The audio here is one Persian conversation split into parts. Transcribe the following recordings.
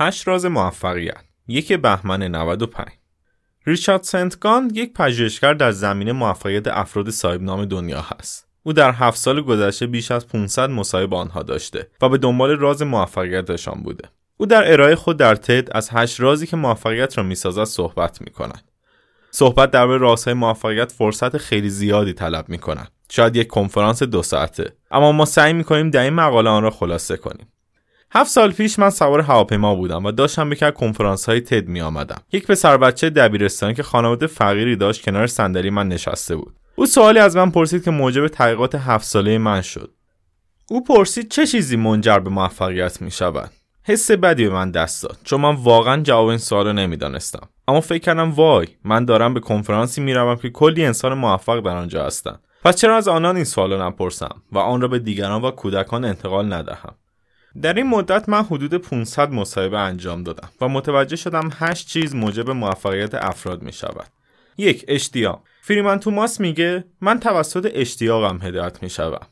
هشت راز موفقیت یک بهمن 95 ریچارد سنتگان یک پژوهشگر در زمینه موفقیت افراد صاحب نام دنیا هست. او در هفت سال گذشته بیش از 500 مصاحبه آنها داشته و به دنبال راز موفقیتشان بوده. او در ارائه خود در تد از هشت رازی که موفقیت را می‌سازد صحبت می کند. صحبت درباره رازهای موفقیت فرصت خیلی زیادی طلب می کند. شاید یک کنفرانس دو ساعته اما ما سعی می کنیم در این مقاله آن را خلاصه کنیم. هفت سال پیش من سوار هواپیما بودم و داشتم به کنفرانس های تد می آمدم. یک پسر بچه دبیرستانی که خانواده فقیری داشت کنار صندلی من نشسته بود. او سوالی از من پرسید که موجب تحقیقات هفت ساله من شد. او پرسید چه چیزی منجر به موفقیت می شود. حس بدی به من دست داد چون من واقعا جواب این سوال رو نمی‌دانستم اما فکر کردم وای من دارم به کنفرانسی می‌روم که کلی انسان موفق در آنجا هستند پس چرا از آنان این سوال نپرسم و آن را به دیگران و کودکان انتقال ندهم در این مدت من حدود 500 مصاحبه انجام دادم و متوجه شدم 8 چیز موجب موفقیت افراد می شود. یک اشتیاق فریمن توماس میگه من توسط اشتیاقم هدایت می شوم.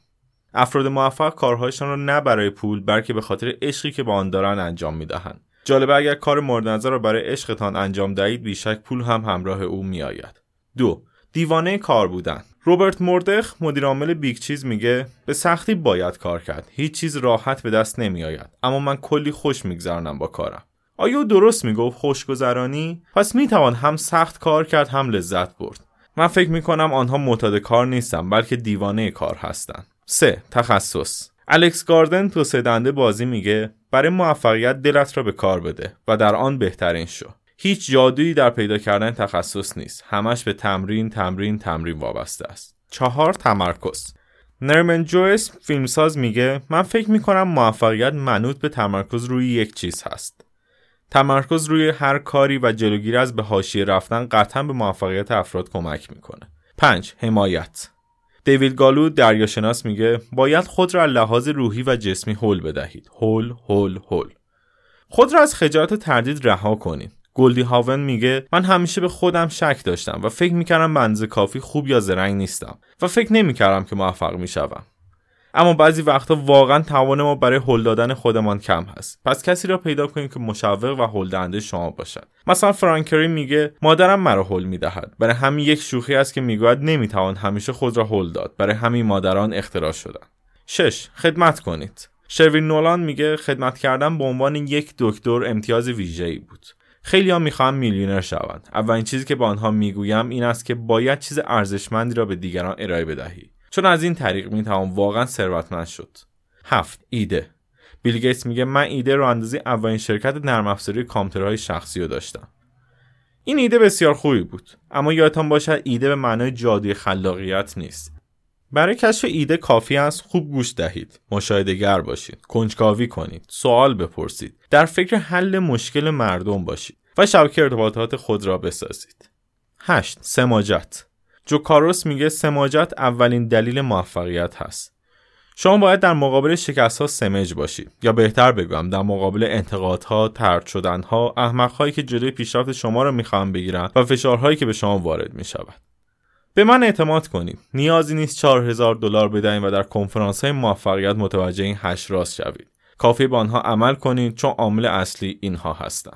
افراد موفق کارهایشان را نه برای پول بلکه به خاطر عشقی که با آن دارن انجام می‌دهند جالبه اگر کار مورد نظر را برای عشقتان انجام دهید بیشک پول هم همراه او میآید دو دیوانه کار بودن روپرت مورداک مدیرعامل بیگ چیز میگه به سختی باید کار کرد. هیچ چیز راحت به دست نمیآید. اما من کلی خوش میگذرانم با کارم. آیا درست می‌گفت خوشگذرانی؟ پس می‌توان هم سخت کار کرد هم لذت برد. من فکر می‌کنم آنها معتاد کار نیستن بلکه دیوانه کار هستند 3. تخصص. الکس گاردن توسعه بازی میگه برای موفقیت دلت را به کار بده و در آن بهترین شو. هیچ جادویی در پیدا کردن تخصص نیست. همش به تمرین تمرین تمرین وابسته است. چهار تمرکز. نرمن جویس فیلمساز میگه من فکر می‌کنم موفقیت منوط به تمرکز روی یک چیز هست. تمرکز روی هر کاری و جلوگیری از به حاشیه رفتن قطعا به موفقیت افراد کمک می‌کنه. 5 حمایت. دیوید گالو دریاشناس میگه باید خود را لحاظ روحی و جسمی هول بدهید. هول هول هول. خود را از خجالت تردید رها کنید. گلدی هاون میگه من همیشه به خودم شک داشتم و فکر می‌کردم بنز کافی خوب یا زرنگ نیستم و فکر نمی‌کردم که موفق می‌شوم. اما بعضی وقتا واقعا توان ما برای هل دادن خودمان کم هست. پس کسی را پیدا کنیم که مشوق و هل دهنده شما باشد. مثلا فرانکری میگه مادرم مرا هل می‌دهد. برای همین یک شوخی است که می‌گوید نمی‌توان همیشه خود را هل داد. برای همین مادران اختراع شدن 6 خدمت کنید. شروین نولان میگه خدمت کردن به عنوان یک دکتر امتیاز ویژه‌ای بود. خیلی ها می‌خواهم میلیونر شوند. اولین چیزی که با آنها می‌گویم این است که باید چیز ارزشمندی را به دیگران ارائه بدهی. چون از این طریق می‌توان واقعا ثروتمند شد. هفت ایده. بیل گیتس میگه من ایده رو اندازی اولین شرکت نرم افزاری کامپیوترهای شخصی رو داشتم. این ایده بسیار خوبی بود. اما یادتان باشد ایده به معنای جادوی خلاقیت نیست. برای کشف ایده کافی است خوب گوش دهید. مشاهدهگر باشید. کنجکاوی کنید. سوال بپرسید. در فکر حل مشکل مردم باشید و شبکه ارتباطات خود را بسازید. 8 سماجت. جو کاروس میگه سماجت اولین دلیل موفقیت هست. شما باید در مقابل شکست ها سمج باشید. یا بهتر بگم در مقابل انتقادها، ترد شدنها، احمقهایی که جلوی پیشرفت شما را می‌خواهم بگیرن و فشارهایی که به شما وارد می‌شود. به من اعتماد کنید. نیازی نیست 4000 دلار بدهید و در کنفرانس های موفقیت متوجه این هشت راست شوید. کافی به آنها عمل کنید چون عامل اصلی اینها هستند.